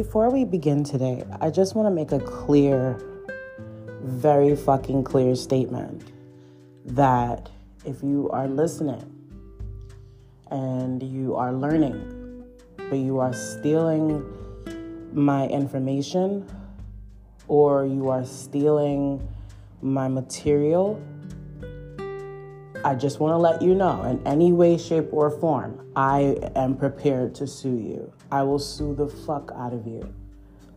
Before we begin today, I just want to make a clear, very fucking clear statement that if you are listening and you are learning, but you are stealing my information or you are stealing my material, I just want to let you know in any way, shape, or form, I am prepared to sue you. I will sue the fuck out of you.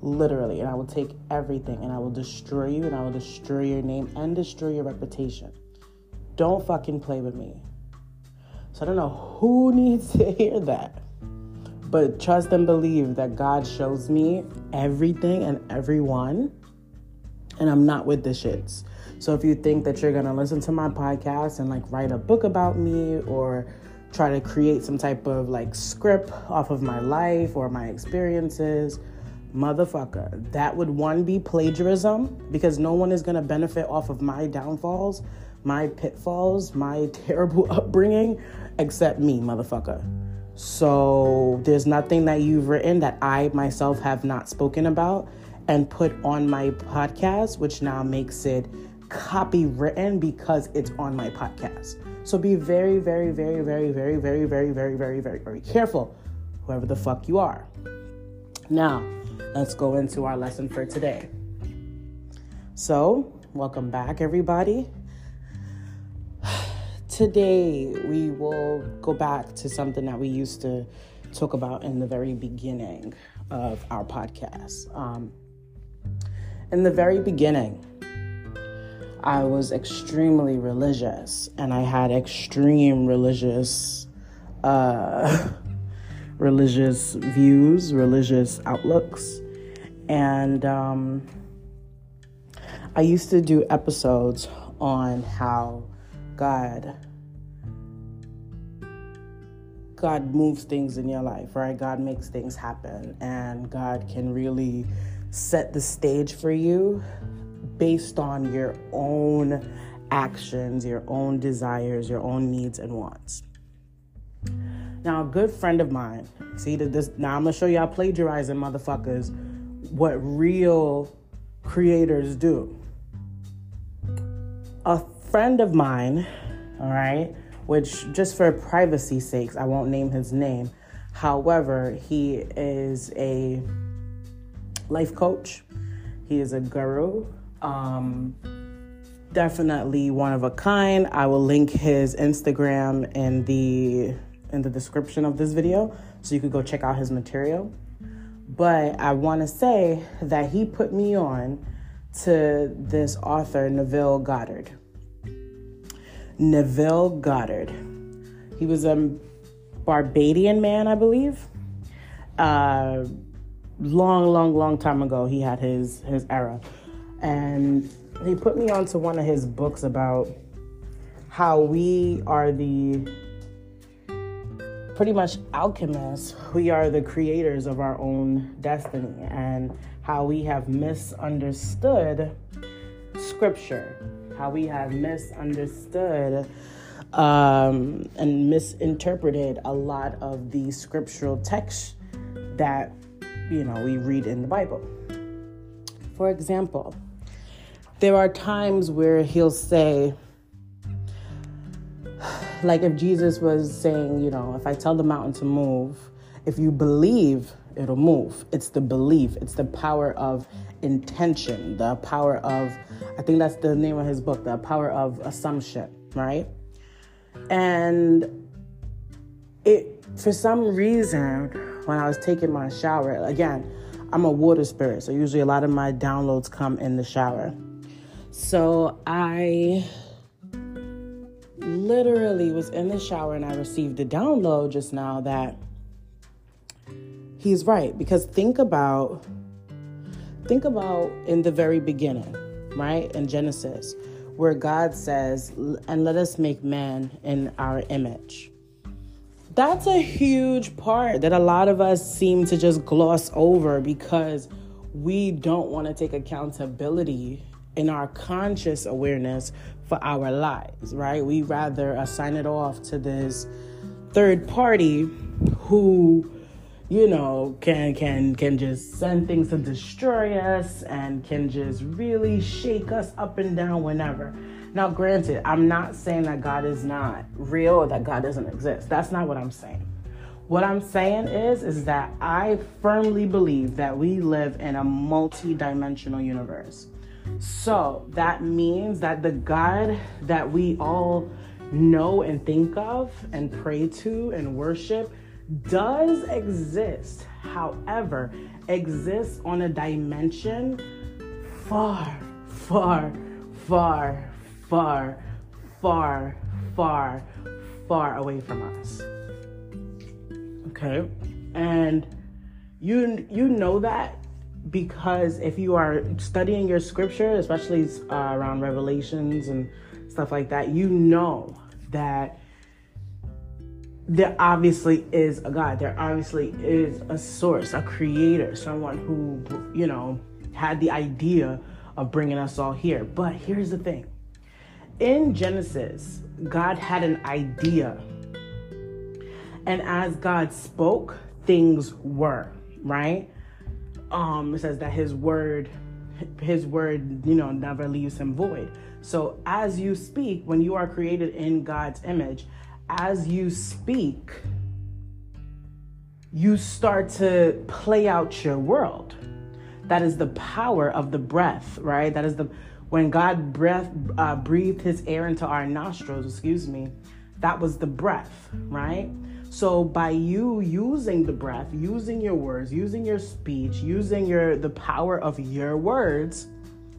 Literally. And I will take everything and I will destroy you and I will destroy your name and destroy your reputation. Don't fucking play with me. So I don't know who needs to hear that. But trust and believe that God shows me everything and everyone. And I'm not with the shits. So if you think that you're gonna listen to my podcast and like write a book about me or try to create some type of like script off of my life or my experiences, motherfucker, that would one be plagiarism because no one is gonna benefit off of my downfalls, my pitfalls, my terrible upbringing except me, motherfucker. So there's nothing that you've written that I myself have not spoken about and put on my podcast, which now makes it copywritten because it's on my podcast. So be very, very, very, very, very, very, very, very, very, very, very careful, whoever the fuck you are. Now, let's go into our lesson for today. So, welcome back, everybody. Today, we will go back to something that we used to talk about in the very beginning of our podcast. Um, in the very beginning, I was extremely religious and I had extreme religious uh, religious views, religious outlooks. And um, I used to do episodes on how God God moves things in your life, right? God makes things happen and God can really set the stage for you based on your own actions, your own desires, your own needs and wants. Now, a good friend of mine, see this now I'm gonna show y'all plagiarizing motherfuckers what real creators do. A friend of mine, all right, which just for privacy sakes, I won't name his name. However, he is a life coach. He is a guru. Um, definitely one of a kind. I will link his Instagram in the in the description of this video so you could go check out his material. But I want to say that he put me on to this author, Neville Goddard. Neville Goddard. He was a Barbadian man, I believe. Uh, long, long, long time ago, he had his his era and he put me onto one of his books about how we are the pretty much alchemists. We are the creators of our own destiny and how we have misunderstood scripture, how we have misunderstood um, and misinterpreted a lot of the scriptural texts that you know we read in the Bible. For example, there are times where he'll say, like if Jesus was saying, you know, if I tell the mountain to move, if you believe, it'll move. It's the belief, it's the power of intention, the power of, I think that's the name of his book, the power of assumption, right? And it, for some reason, when I was taking my shower, again, I'm a water spirit, so usually a lot of my downloads come in the shower. So I literally was in the shower and I received a download just now that he's right because think about think about in the very beginning, right? In Genesis, where God says, "And let us make man in our image." That's a huge part that a lot of us seem to just gloss over because we don't want to take accountability in our conscious awareness for our lives, right? We rather assign it off to this third party who, you know, can can can just send things to destroy us and can just really shake us up and down whenever. Now, granted, I'm not saying that God is not real or that God doesn't exist. That's not what I'm saying. What I'm saying is is that I firmly believe that we live in a multi-dimensional universe. So, that means that the God that we all know and think of and pray to and worship does exist, however, exists on a dimension far, far, far, far, far, far, far away from us. Okay? And you you know that because if you are studying your scripture, especially uh, around revelations and stuff like that, you know that there obviously is a God. There obviously is a source, a creator, someone who, you know, had the idea of bringing us all here. But here's the thing in Genesis, God had an idea. And as God spoke, things were, right? Um, it says that his word, his word, you know, never leaves him void. So as you speak, when you are created in God's image, as you speak, you start to play out your world. That is the power of the breath, right? That is the when God breath uh, breathed His air into our nostrils. Excuse me. That was the breath, right? So by you using the breath, using your words, using your speech, using your the power of your words,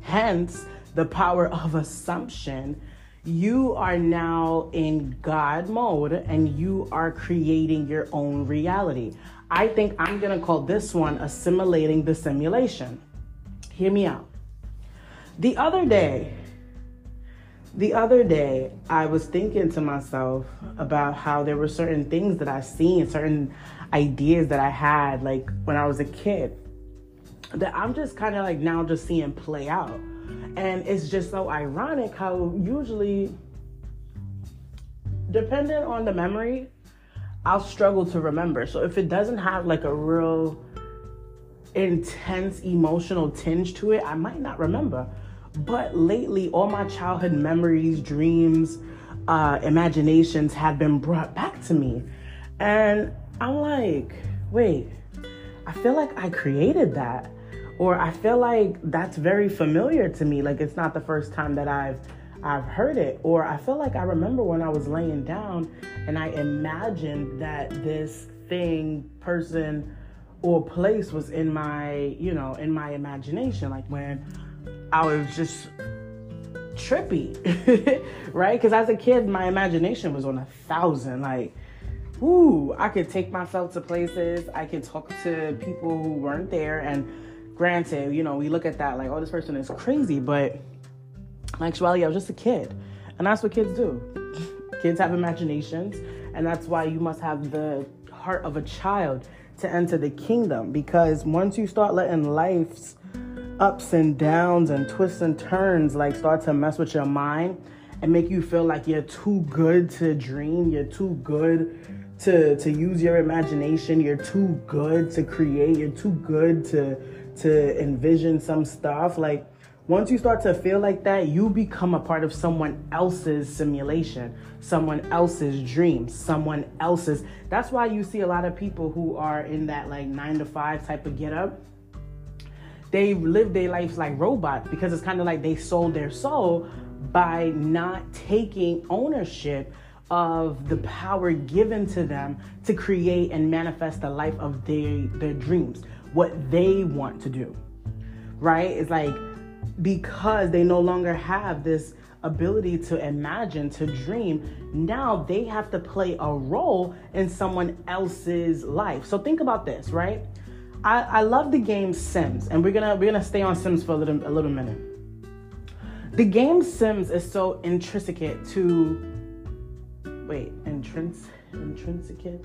hence the power of assumption, you are now in God mode and you are creating your own reality. I think I'm gonna call this one assimilating the simulation. Hear me out. The other day, the other day, I was thinking to myself about how there were certain things that I seen, certain ideas that I had, like when I was a kid, that I'm just kind of like now just seeing play out. And it's just so ironic how usually, depending on the memory, I'll struggle to remember. So if it doesn't have like a real intense emotional tinge to it, I might not remember. But lately, all my childhood memories, dreams, uh, imaginations have been brought back to me. And I'm like, wait, I feel like I created that or I feel like that's very familiar to me. Like it's not the first time that I've I've heard it, or I feel like I remember when I was laying down and I imagined that this thing, person, or place was in my, you know, in my imagination. Like when I was just trippy, right? Because as a kid, my imagination was on a thousand. Like, ooh, I could take myself to places. I could talk to people who weren't there, and granted, you know, we look at that like, oh, this person is crazy, but in actuality, I was just a kid. And that's what kids do. kids have imaginations, and that's why you must have the heart of a child to enter the kingdom. Because once you start letting life's ups and downs and twists and turns like start to mess with your mind and make you feel like you're too good to dream, you're too good to to use your imagination, you're too good to create, you're too good to to envision some stuff. Like once you start to feel like that, you become a part of someone else's simulation, someone else's dreams, someone else's. That's why you see a lot of people who are in that like nine to five type of get up. They live their lives like robots because it's kind of like they sold their soul by not taking ownership of the power given to them to create and manifest the life of their, their dreams what they want to do, right? It's like because they no longer have this ability to imagine, to dream, now they have to play a role in someone else's life. So think about this, right? I, I love the game Sims, and we're gonna we're gonna stay on Sims for a little a little minute. The game Sims is so intricate to wait, intrins intrinsic?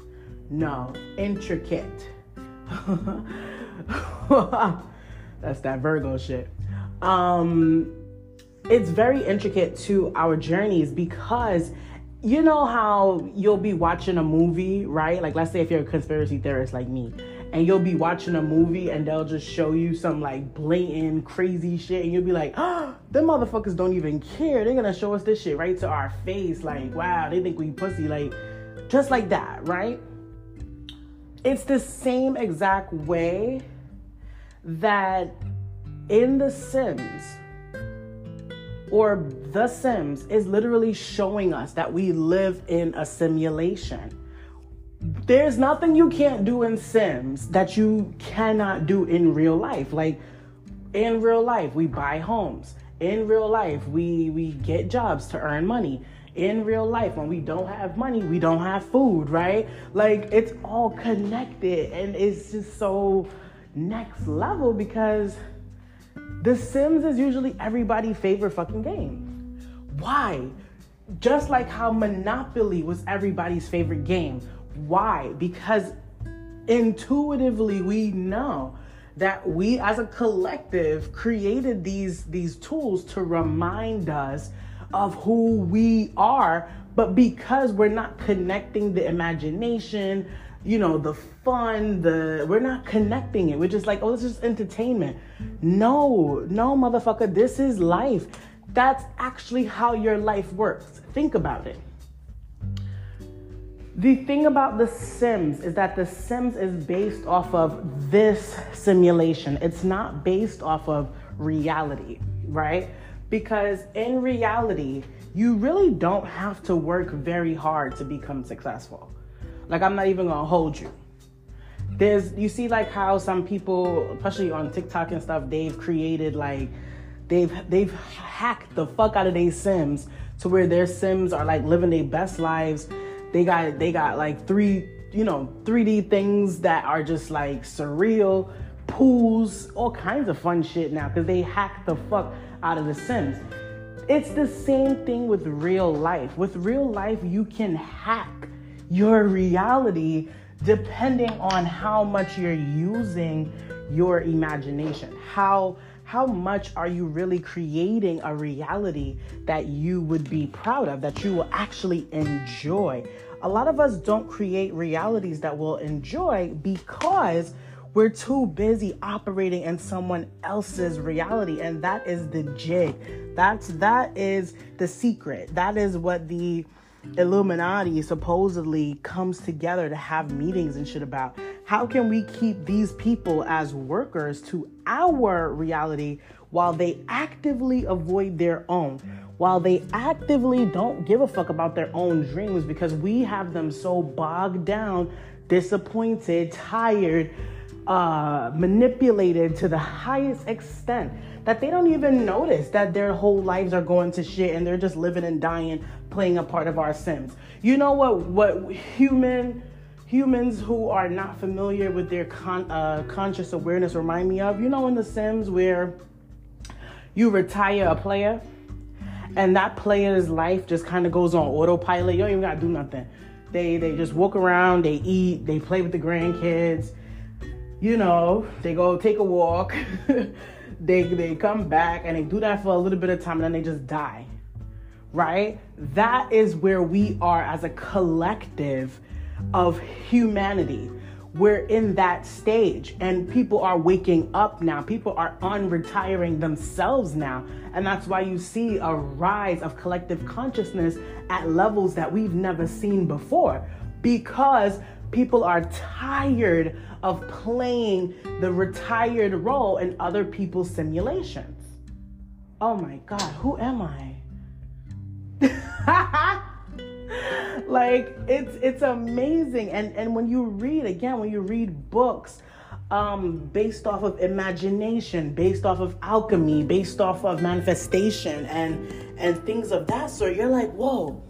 No, intricate. That's that Virgo shit. Um, it's very intricate to our journeys because you know how you'll be watching a movie, right? Like, let's say if you're a conspiracy theorist like me, and you'll be watching a movie and they'll just show you some like blatant crazy shit and you'll be like, oh, them motherfuckers don't even care. They're gonna show us this shit right to our face. Like, wow, they think we pussy. Like, just like that, right? It's the same exact way that in The Sims, or The Sims is literally showing us that we live in a simulation. There's nothing you can't do in Sims that you cannot do in real life. Like in real life, we buy homes. In real life, we we get jobs to earn money. In real life, when we don't have money, we don't have food, right? Like it's all connected and it's just so next level because the Sims is usually everybody's favorite fucking game. Why? Just like how Monopoly was everybody's favorite game. Why? Because intuitively we know that we as a collective created these these tools to remind us of who we are but because we're not connecting the imagination you know, the fun, the we're not connecting it. We're just like, oh, this is entertainment. No, no, motherfucker, this is life. That's actually how your life works. Think about it. The thing about The Sims is that The Sims is based off of this simulation. It's not based off of reality, right? Because in reality, you really don't have to work very hard to become successful. Like I'm not even gonna hold you. There's you see like how some people, especially on TikTok and stuff, they've created like they've they've hacked the fuck out of their Sims to where their Sims are like living their best lives. They got they got like three you know 3D things that are just like surreal pools, all kinds of fun shit now because they hacked the fuck out of the Sims. It's the same thing with real life. With real life, you can hack your reality depending on how much you're using your imagination. How how much are you really creating a reality that you would be proud of, that you will actually enjoy? A lot of us don't create realities that we'll enjoy because we're too busy operating in someone else's reality and that is the jig. That's that is the secret. That is what the Illuminati supposedly comes together to have meetings and shit about. How can we keep these people as workers to our reality while they actively avoid their own? While they actively don't give a fuck about their own dreams because we have them so bogged down, disappointed, tired, uh, manipulated to the highest extent that they don't even notice that their whole lives are going to shit and they're just living and dying playing a part of our sims you know what what human humans who are not familiar with their con, uh, conscious awareness remind me of? You know in the sims where you retire a player and that player's life just kind of goes on autopilot? You don't even gotta do nothing. They they just walk around they eat they play with the grandkids you know they go take a walk they they come back and they do that for a little bit of time and then they just die. Right? That is where we are as a collective of humanity. We're in that stage and people are waking up now. People are unretiring themselves now. And that's why you see a rise of collective consciousness at levels that we've never seen before because people are tired of playing the retired role in other people's simulations. Oh my God, who am I? like it's it's amazing and and when you read again when you read books um based off of imagination based off of alchemy based off of manifestation and and things of that sort you're like whoa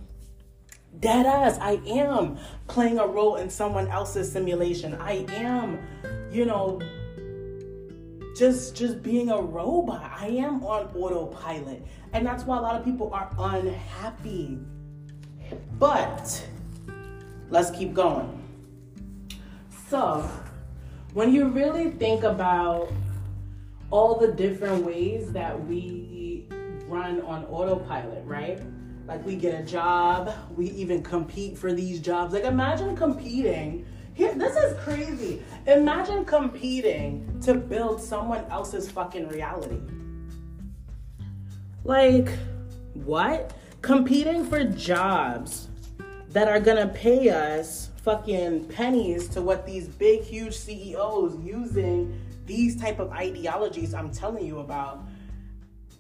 dead ass. I am playing a role in someone else's simulation. I am you know just just being a robot. I am on autopilot. And that's why a lot of people are unhappy. But let's keep going. So when you really think about all the different ways that we run on autopilot right like we get a job, we even compete for these jobs. Like imagine competing Here, this is crazy. Imagine competing to build someone else's fucking reality. Like, what? Competing for jobs that are gonna pay us fucking pennies to what these big, huge CEOs using these type of ideologies I'm telling you about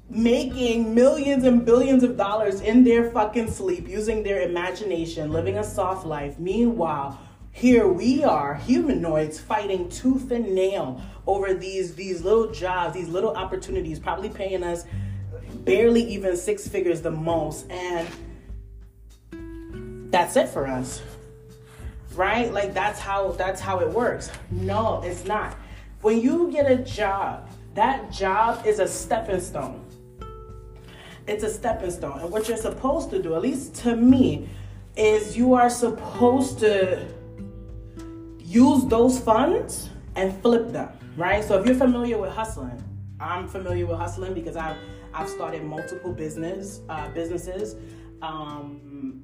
making millions and billions of dollars in their fucking sleep using their imagination, living a soft life. Meanwhile, here we are, humanoids, fighting tooth and nail over these these little jobs, these little opportunities, probably paying us barely even six figures the most, and that's it for us. Right? Like that's how that's how it works. No, it's not. When you get a job, that job is a stepping stone. It's a stepping stone. And what you're supposed to do, at least to me, is you are supposed to use those funds and flip them, right? So if you're familiar with hustling, I'm familiar with hustling because I've I've started multiple business uh, businesses. Um,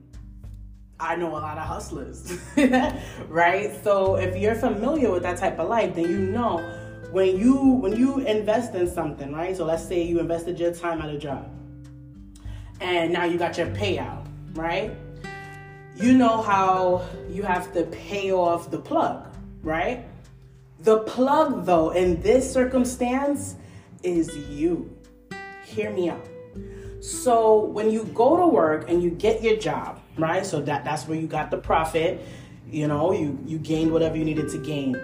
I know a lot of hustlers, right? So if you're familiar with that type of life, then you know when you when you invest in something, right? So let's say you invested your time at a job, and now you got your payout, right? You know how you have to pay off the plug, right? The plug, though, in this circumstance, is you. Hear me out. So when you go to work and you get your job, right? So that that's where you got the profit. You know, you you gained whatever you needed to gain.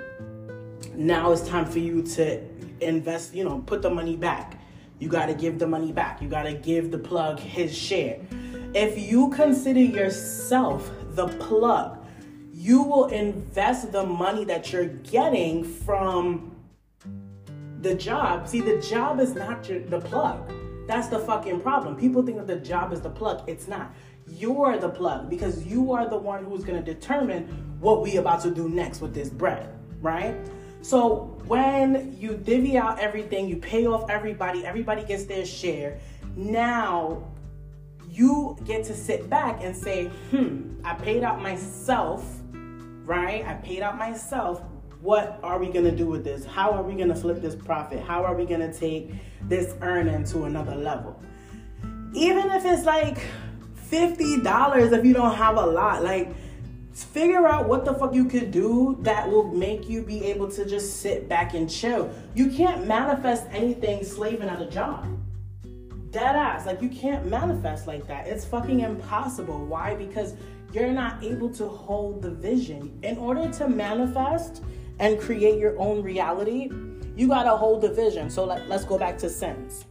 Now it's time for you to invest. You know, put the money back. You got to give the money back. You got to give the plug his share. If you consider yourself the plug, you will invest the money that you're getting from the job. See, the job is not your, the plug. That's the fucking problem. People think that the job is the plug. It's not. You're the plug because you are the one who's going to determine what we about to do next with this bread, right? So when you divvy out everything, you pay off everybody, everybody gets their share. Now you get to sit back and say, hmm, I paid out myself, right? I paid out myself. What are we gonna do with this? How are we gonna flip this profit? How are we gonna take this earning to another level? Even if it's like $50 if you don't have a lot, like figure out what the fuck you could do that will make you be able to just sit back and chill. You can't manifest anything slaving at a job. Dead ass. Like you can't manifest like that. It's fucking impossible. Why? Because you're not able to hold the vision. In order to manifest and create your own reality, you gotta hold the vision. So let, let's go back to Sims.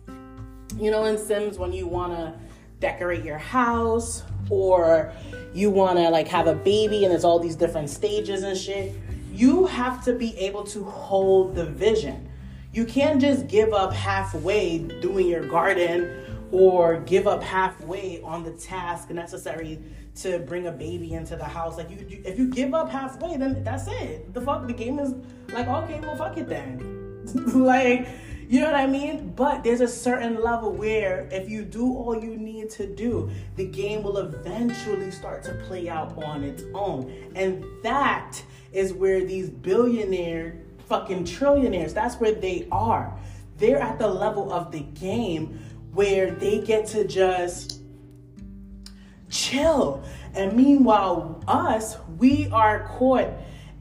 You know, in Sims, when you wanna decorate your house or you wanna like have a baby and there's all these different stages and shit, you have to be able to hold the vision. You can't just give up halfway doing your garden or give up halfway on the task necessary to bring a baby into the house. Like you, you if you give up halfway, then that's it. The fuck the game is like, okay, well fuck it then. like, you know what I mean? But there's a certain level where if you do all you need to do, the game will eventually start to play out on its own. And that is where these billionaire fucking trillionaires, that's where they are. They're at the level of the game where they get to just chill. And meanwhile, us, we are caught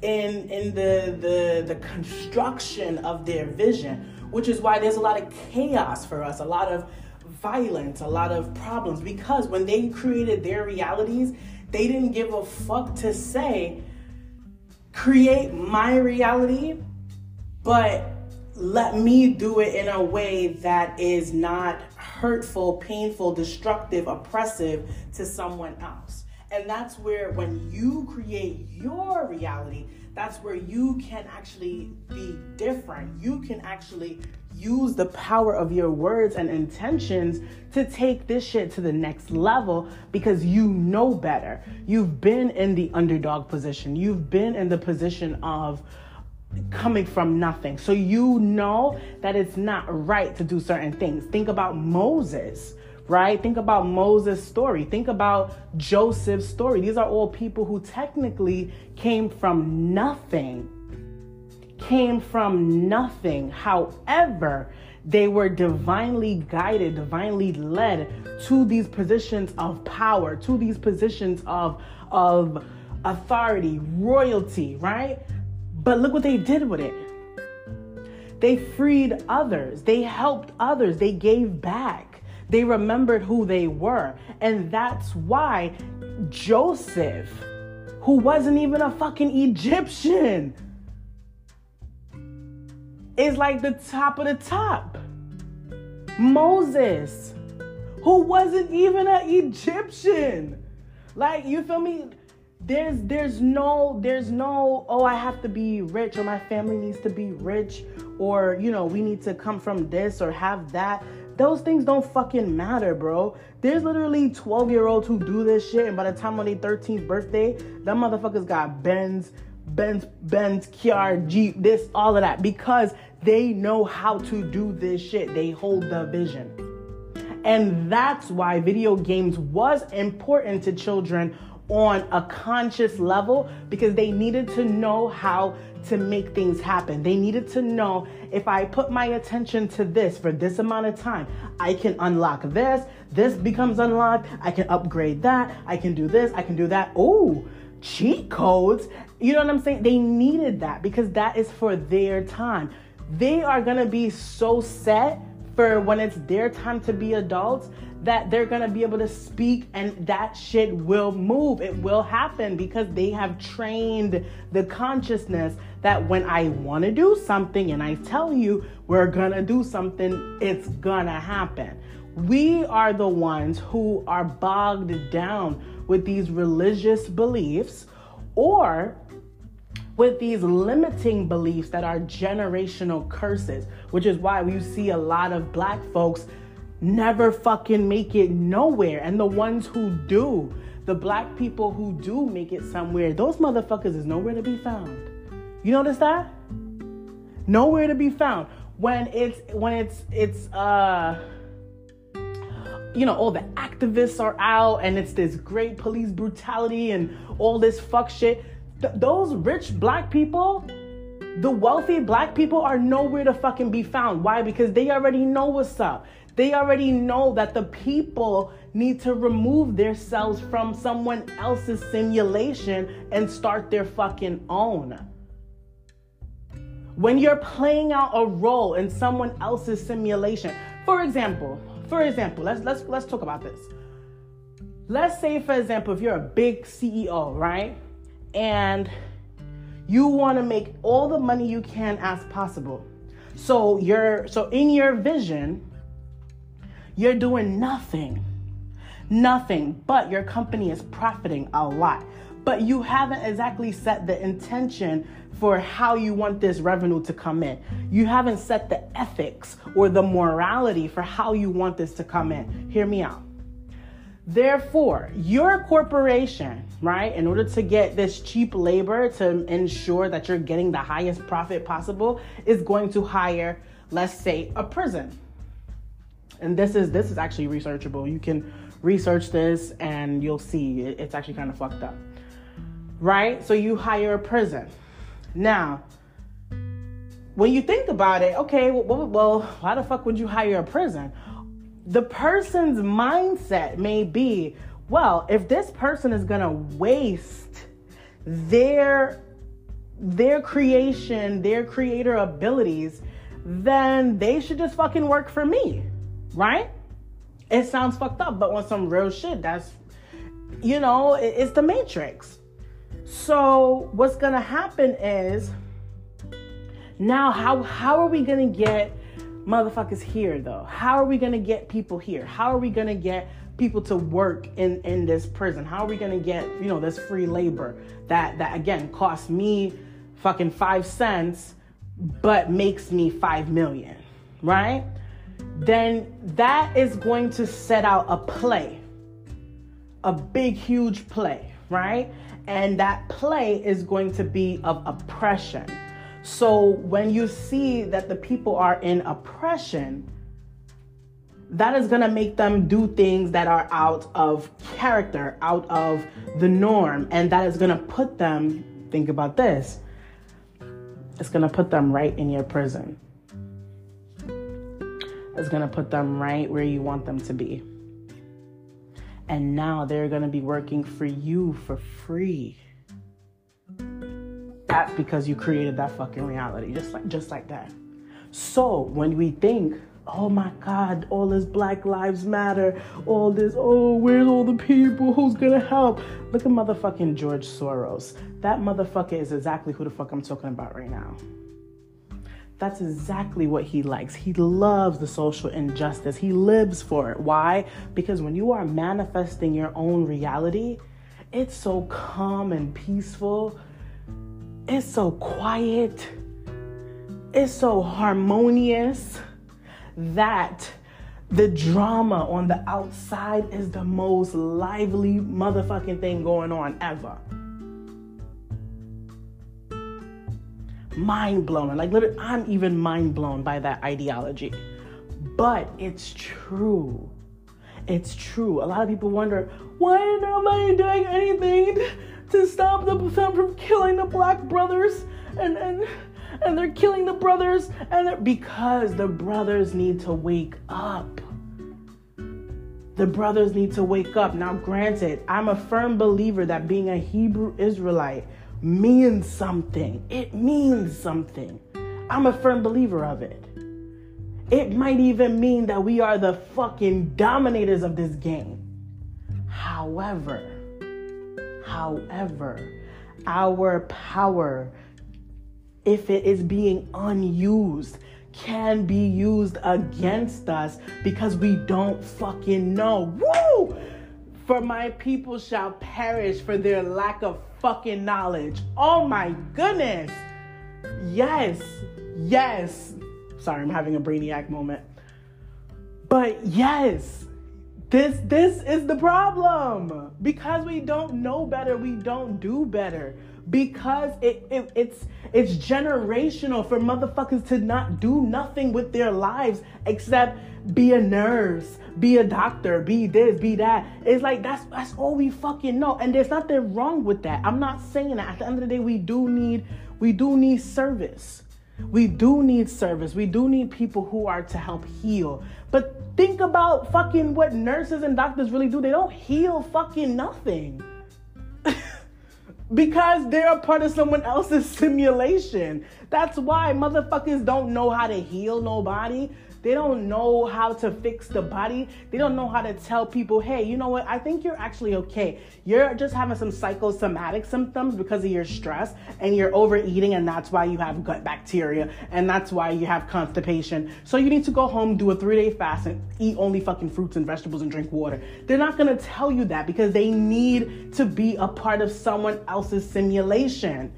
in in the the the construction of their vision, which is why there's a lot of chaos for us, a lot of violence, a lot of problems because when they created their realities, they didn't give a fuck to say create my reality but let me do it in a way that is not hurtful, painful, destructive, oppressive to someone else. And that's where, when you create your reality, that's where you can actually be different. You can actually use the power of your words and intentions to take this shit to the next level because you know better. You've been in the underdog position, you've been in the position of coming from nothing. So you know that it's not right to do certain things. Think about Moses, right? Think about Moses' story. Think about Joseph's story. These are all people who technically came from nothing. Came from nothing. However, they were divinely guided, divinely led to these positions of power, to these positions of, of authority, royalty, right? But look what they did with it. They freed others, they helped others, they gave back, they remembered who they were. And that's why Joseph, who wasn't even a fucking Egyptian, is like the top of the top. Moses, who wasn't even an Egyptian. Like, you feel me? there's there's no there's no oh I have to be rich or my family needs to be rich or you know we need to come from this or have that those things don't fucking matter bro. There's literally 12 year olds who do this shit and by the time on their 13th birthday them motherfuckers got Benz Benz Benz Kiar Jeep this all of that because they know how to do this shit. They hold the vision. And that's why video games was important to children on a conscious level because they needed to know how to make things happen. They needed to know if I put my attention to this for this amount of time, I can unlock this, this becomes unlocked, I can upgrade that, I can do this, I can do that. Oh, cheat codes. You know what I'm saying? They needed that because that is for their time. They are going to be so set for when it's their time to be adults that they're gonna be able to speak and that shit will move. It will happen because they have trained the consciousness that when I wanna do something and I tell you we're gonna do something, it's gonna happen. We are the ones who are bogged down with these religious beliefs or with these limiting beliefs that are generational curses, which is why we see a lot of black folks never fucking make it nowhere. And the ones who do, the black people who do make it somewhere, those motherfuckers is nowhere to be found. You notice that? Nowhere to be found. When it's when it's it's uh you know, all the activists are out and it's this great police brutality and all this fuck shit. Th- those rich black people, the wealthy black people are nowhere to fucking be found. Why? Because they already know what's up. They already know that the people need to remove themselves from someone else's simulation and start their fucking own. When you're playing out a role in someone else's simulation, for example, for example, let's let's let's talk about this. Let's say, for example, if you're a big CEO, right? And you want to make all the money you can as possible. So you're so in your vision, you're doing nothing, nothing, but your company is profiting a lot. But you haven't exactly set the intention for how you want this revenue to come in. You haven't set the ethics or the morality for how you want this to come in. Hear me out. Therefore, your corporation, right, in order to get this cheap labor to ensure that you're getting the highest profit possible, is going to hire, let's say, a prison and this is this is actually researchable. You can research this and you'll see it's actually kind of fucked up. Right? So you hire a prison. Now, when you think about it, okay, well, well, why the fuck would you hire a prison? The person's mindset may be, well, if this person is gonna waste their their creation, their creator abilities, then they should just fucking work for me right? It sounds fucked up, but on some real shit, that's, you know, it's the Matrix. So what's gonna happen is now how how are we gonna get motherfuckers here though? How are we gonna get people here? How are we gonna get people to work in in this prison? How are we gonna get you know this free labor that that again costs me fucking five cents but makes me five million, right? then that is going to set out a play, a big, huge play, right? And that play is going to be of oppression. So when you see that the people are in oppression, that is going to make them do things that are out of character, out of the norm. And that is going to put them, think about this, it's going to put them right in your prison. It's going to put them right where you want them to be. And now they're going to be working for you for free. That's because you created that fucking reality, just like just like that. So when we think oh my God, all this Black Lives Matter, all this, oh, where's all the people? Who's gonna help? Look at motherfucking George Soros. That motherfucker is exactly who the fuck I'm talking about right now. That's exactly what he likes. He loves the social injustice. He lives for it. Why? Because when you are manifesting your own reality, it's so calm and peaceful. It's so quiet. It's so harmonious that the drama on the outside is the most lively motherfucking thing going on ever. Mind blowing. Like, literally, I'm even mind blown by that ideology. But it's true. It's true. A lot of people wonder why is nobody doing anything to stop them from killing the black brothers and, and and they're killing the brothers and because the brothers need to wake up. The brothers need to wake up. Now granted i'm a firm believer that being a hebrew israelite means something. It means something. I'm a firm believer of it. It might even mean that we are the fucking dominators of this game. However however our power if it is being unused, can be used against us because we don't fucking know. Woo! For my people shall perish for their lack of fucking knowledge. Oh my goodness. Yes. Yes. Sorry, I'm having a brainiac moment. But yes, this this is the problem. Because we don't know better, we don't do better because it, it, it's it's generational for motherfuckers to not do nothing with their lives except be a nurse, be a doctor, be this, be that. It's like that's that's all we fucking know. And there's nothing wrong with that. I'm not saying that. At the end of the day, we do need we do need service. We do need service. We do need people who are to help heal. But think about fucking what nurses and doctors really do. They don't heal fucking nothing because they're a part of someone else's simulation. That's why motherfuckers don't know how to heal nobody. They don't know how to fix the body. They don't know how to tell people, hey, you know what? I think you're actually okay. You're just having some psychosomatic symptoms because of your stress and you're overeating, and that's why you have gut bacteria and that's why you have constipation. So you need to go home, do a three day fast, and eat only fucking fruits and vegetables and drink water. They're not gonna tell you that because they need to be a part of someone else's simulation.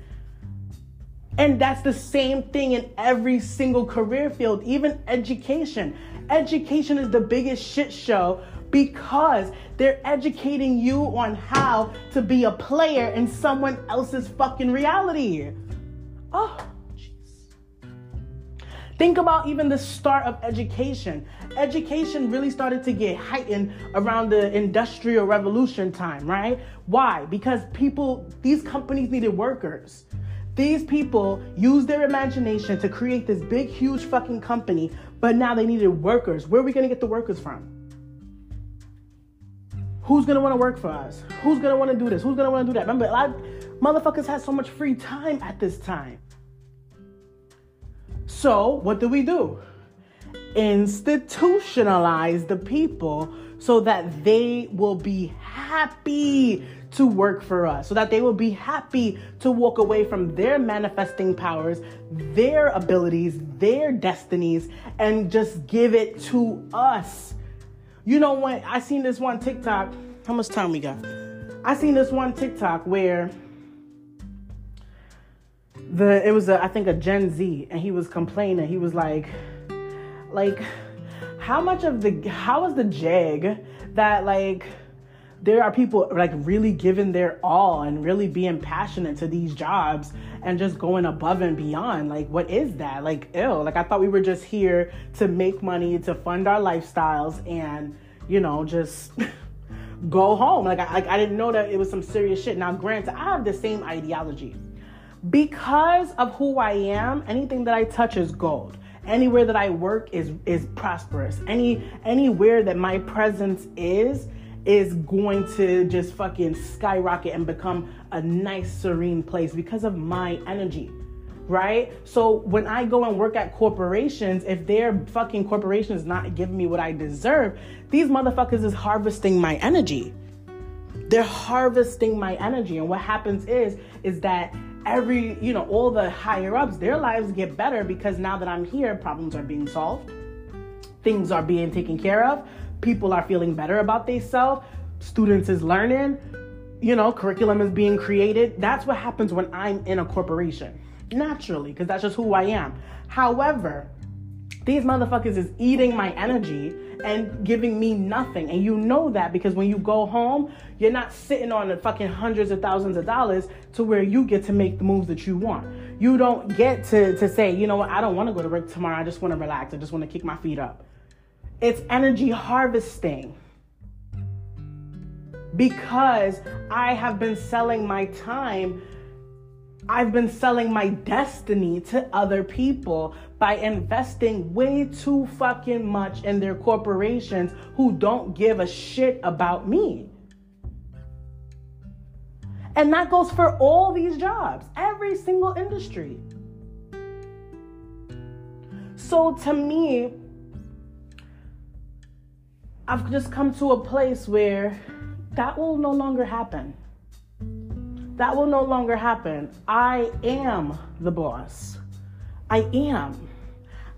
And that's the same thing in every single career field, even education. Education is the biggest shit show because they're educating you on how to be a player in someone else's fucking reality. Oh, jeez. Think about even the start of education. Education really started to get heightened around the industrial revolution time, right? Why? Because people, these companies needed workers. These people used their imagination to create this big, huge fucking company, but now they needed workers. Where are we gonna get the workers from? Who's gonna wanna work for us? Who's gonna wanna do this? Who's gonna wanna do that? Remember, a lot of motherfuckers had so much free time at this time. So, what do we do? Institutionalize the people so that they will be happy to work for us, so that they will be happy to walk away from their manifesting powers, their abilities, their destinies, and just give it to us. You know what? I seen this one TikTok. How much time we got? I seen this one TikTok where the it was a I think a Gen Z, and he was complaining. He was like, like, how much of the how was the jag that like there are people like really giving their all and really being passionate to these jobs and just going above and beyond. Like, what is that? Like, ill. Like, I thought we were just here to make money, to fund our lifestyles, and you know, just go home. Like, I, I didn't know that it was some serious shit. Now, granted, I have the same ideology. Because of who I am, anything that I touch is gold anywhere that I work is is prosperous. Any anywhere that my presence is is going to just fucking skyrocket and become a nice serene place because of my energy. Right? So when I go and work at corporations, if their fucking corporation is not giving me what I deserve, these motherfuckers is harvesting my energy. They're harvesting my energy. And what happens is, is that every, you know, all the higher ups, their lives get better because now that I'm here, problems are being solved, things are being taken care of, people are feeling better about themselves, students is learning, you know, curriculum is being created. That's what happens when I'm in a corporation. Naturally, because that's just who I am. However, these motherfuckers is eating my energy and giving me nothing. And you know that because when you go home, you're not sitting on the fucking hundreds of thousands of dollars to where you get to make the moves that you want. You don't get to, to say, you know what, I don't want to go to work tomorrow. I just want to relax. I just want to kick my feet up. It's energy harvesting. Because I have been selling my time I've been selling my destiny to other people by investing way too fucking much in their corporations who don't give a shit about me. And that goes for all these jobs, every single industry. So to me, I've just come to a place where that will no longer happen. That will no longer happen. I am the boss. I am.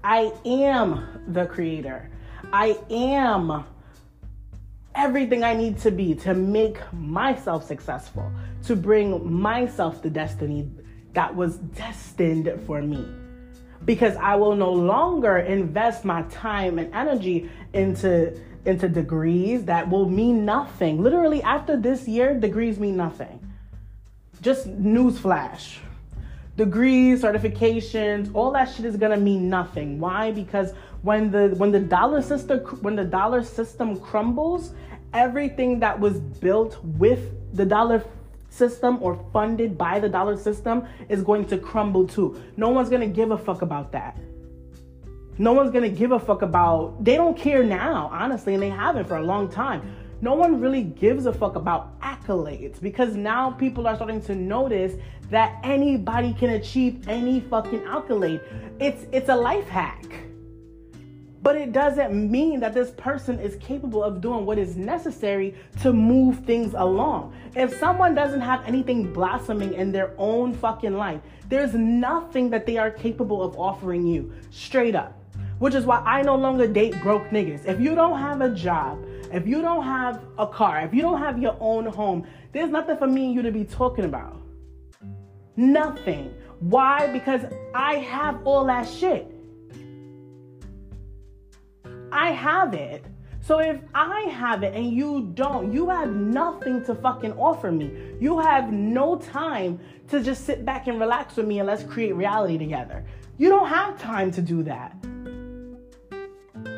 I am the creator. I am everything I need to be to make myself successful, to bring myself the destiny that was destined for me. Because I will no longer invest my time and energy into into degrees that will mean nothing. Literally after this year, degrees mean nothing. Just newsflash degrees certifications all that shit is gonna mean nothing. Why? Because when the when the dollar system when the dollar system crumbles everything that was built with the dollar system or funded by the dollar system is going to crumble too. No one's gonna give a fuck about that no one's gonna give a fuck about they don't care now honestly and they haven't for a long time no one really gives a fuck about accolades because now people are starting to notice that anybody can achieve any fucking accolade. It's it's a life hack. But it doesn't mean that this person is capable of doing what is necessary to move things along. If someone doesn't have anything blossoming in their own fucking life, there's nothing that they are capable of offering you. Straight up. Which is why I no longer date broke niggas. If you don't have a job, if you don't have a car, if you don't have your own home, there's nothing for me and you to be talking about. Nothing. Why? Because I have all that shit. I have it. So if I have it and you don't, you have nothing to fucking offer me. You have no time to just sit back and relax with me and let's create reality together. You don't have time to do that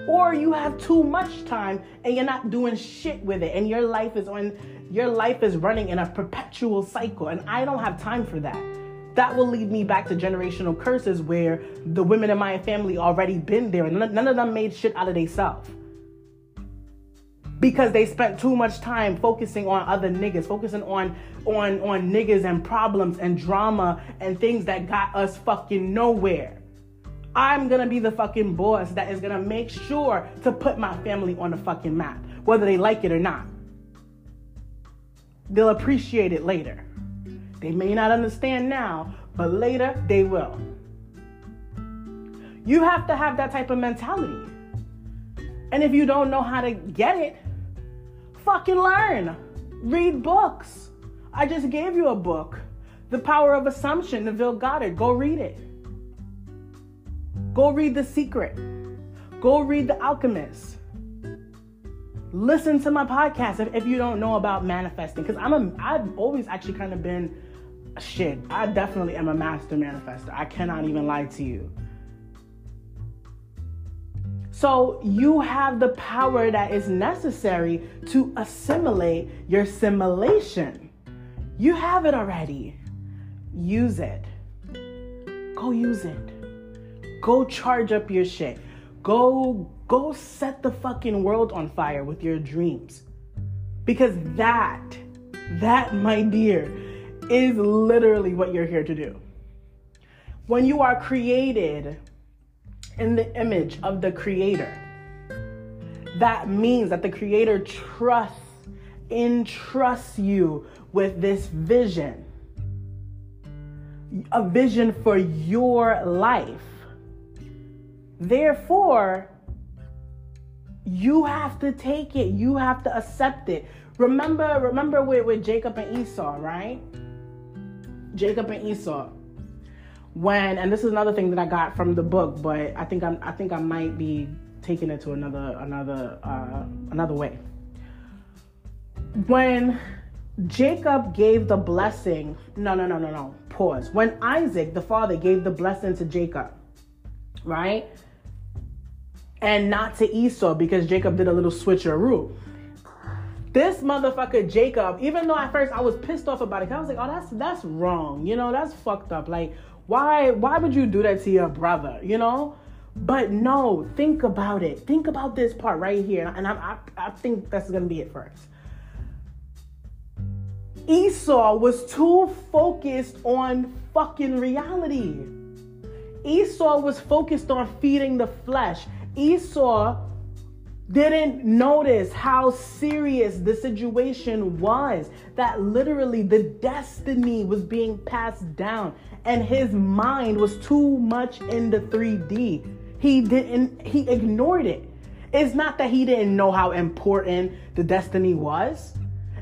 or you have too much time and you're not doing shit with it and your life is on your life is running in a perpetual cycle and I don't have time for that. That will lead me back to generational curses where the women in my family already been there and none of them made shit out of themselves. Because they spent too much time focusing on other niggas, focusing on on on niggas and problems and drama and things that got us fucking nowhere. I'm gonna be the fucking boss that is gonna make sure to put my family on the fucking map, whether they like it or not. They'll appreciate it later. They may not understand now, but later they will. You have to have that type of mentality. And if you don't know how to get it, fucking learn. Read books. I just gave you a book, The Power of Assumption, Neville Goddard. Go read it. Go read The Secret. Go read The Alchemist. listen to my podcast if, if you don't know about manifesting because i'm a i've always actually kind of been a shit. I definitely am a master manifester. I cannot even lie to you. So you have the power that is necessary to assimilate your simulation. You have it already. Use it. Go use it go charge up your shit go Go set the fucking world on fire with your dreams. Because that, that, my dear, is literally what you're here to do. When you are created in the image of the Creator, that means that the Creator trusts, entrusts you with this vision, a vision for your life. Therefore, you have to take it. You have to accept it. Remember, remember with, with Jacob and Esau, right? Jacob and Esau. When and this is another thing that I got from the book, but I think I'm I think I might be taking it to another another uh, another way. When Jacob gave the blessing, no, no, no, no, no. Pause. When Isaac, the father, gave the blessing to Jacob, right? and not to Esau because Jacob did a little switcheroo. This motherfucker Jacob, even though at first I was pissed off about it, I was like, oh, that's that's wrong. You know, that's fucked up. Like, why why would you do that to your brother? You know? But no, think about it. Think about this part right here. And I, I, I think that's gonna be it first. Esau was too focused on fucking reality. Esau was focused on feeding the flesh. Esau didn't notice how serious the situation was that literally the destiny was being passed down and his mind was too much in the 3D. He didn't he ignored it. It's not that he didn't know how important the destiny was.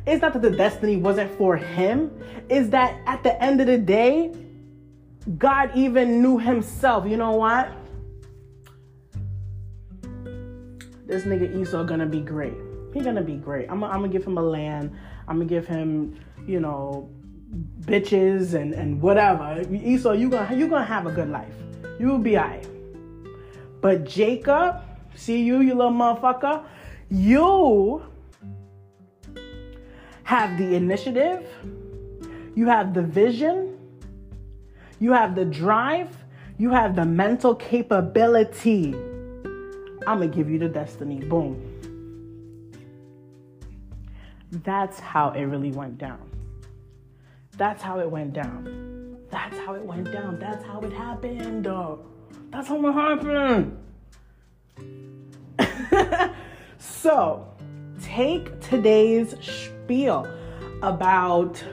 It's not that the destiny wasn't for him. Is that at the end of the day, God even knew himself. You know what? this nigga Esau gonna be great. He gonna be great. I'm, gonna give him a land. I'm gonna give him, you know, bitches and, and whatever. Esau, you gonna you gonna have a good life. You will be alright. But Jacob, see you, you little motherfucker, you have the initiative, you have the vision, you have the drive, you have the mental capability I'm gonna give you the destiny. Boom. That's how it really went down. That's how it went down. That's how it went down. That's how it happened. That's how it happened. so, take today's spiel about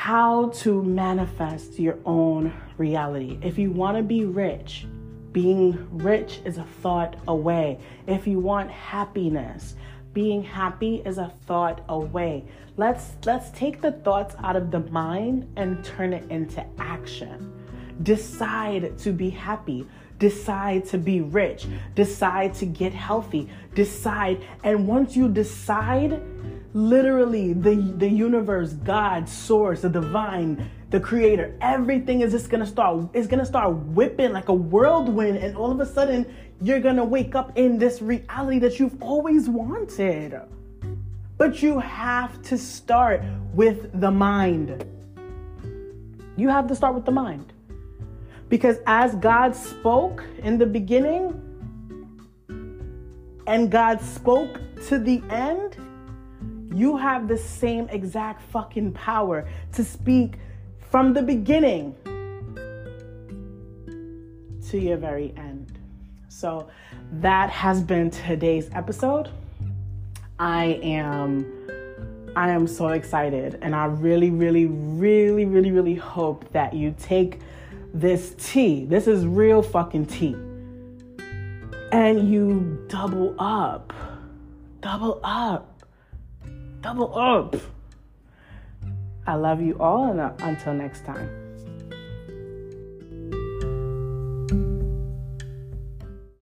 how to manifest your own reality. If you want to be rich, being rich is a thought away. If you want happiness, being happy is a thought away. Let's let's take the thoughts out of the mind and turn it into action. Decide to be happy. Decide to be rich. Decide to get healthy. Decide and once you decide, literally the the universe, God, source, the divine the creator. Everything is just gonna start, is gonna start whipping like a whirlwind, and all of a sudden you're gonna wake up in this reality that you've always wanted. But you have to start with the mind. You have to start with the mind. Because as God spoke in the beginning, and God spoke to the end, you have the same exact fucking power to speak from the beginning to your very end. So that has been today's episode. I am I am so excited and I really really really really really hope that you take this tea. This is real fucking tea. And you double up. Double up. Double up. I love you all, and uh, until next time.